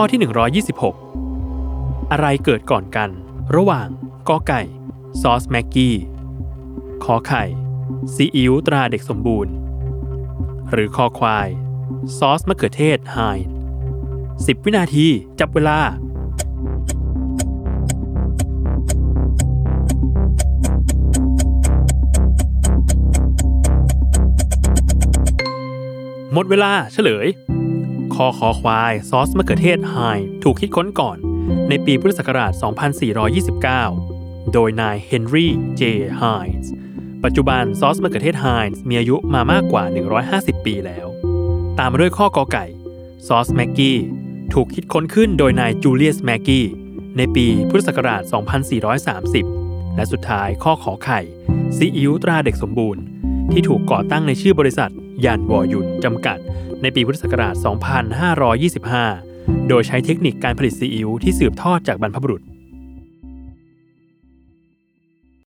ข้อที่ 126 อะไรเกิดก่อนกัน ระหว่างกอไก่ซอสแม็กกี้ขอไข่ซีอิ๊วตราเด็กสมบูรณ์ หรือคอควาย ซอสมะเขือเทศไฮน์10วินาที จับเวลา หมดเวลาเฉลย ข้อคอควายซอสมะเขือเทศไฮนส์ถูกคิดค้นก่อน ในปีพุทธศักราช 2429 โดยนายเฮนรี่เจไฮนส์ปัจจุบันซอสมะเขือเทศไฮนส์มีอายุมามากกว่า 150 ปีแล้ว ตามมาด้วยข้อกอไก่ ซอสแม็กกี้ถูกคิดค้นขึ้นโดยนายจูเลียสแม็กกี้ในปีพุทธศักราช 2430 และสุดท้ายข้อขอไข่ ซีอิ๊วตราเด็กสมบูรณ์ ที่ถูกก่อตั้งในชื่อบริษัท ยานวอยุนจำกัด ในปีพุทธศักราช 2525 โดยใช้เทคนิคการผลิตซีอิ๊วที่สืบทอดจากบรรพบุรุษ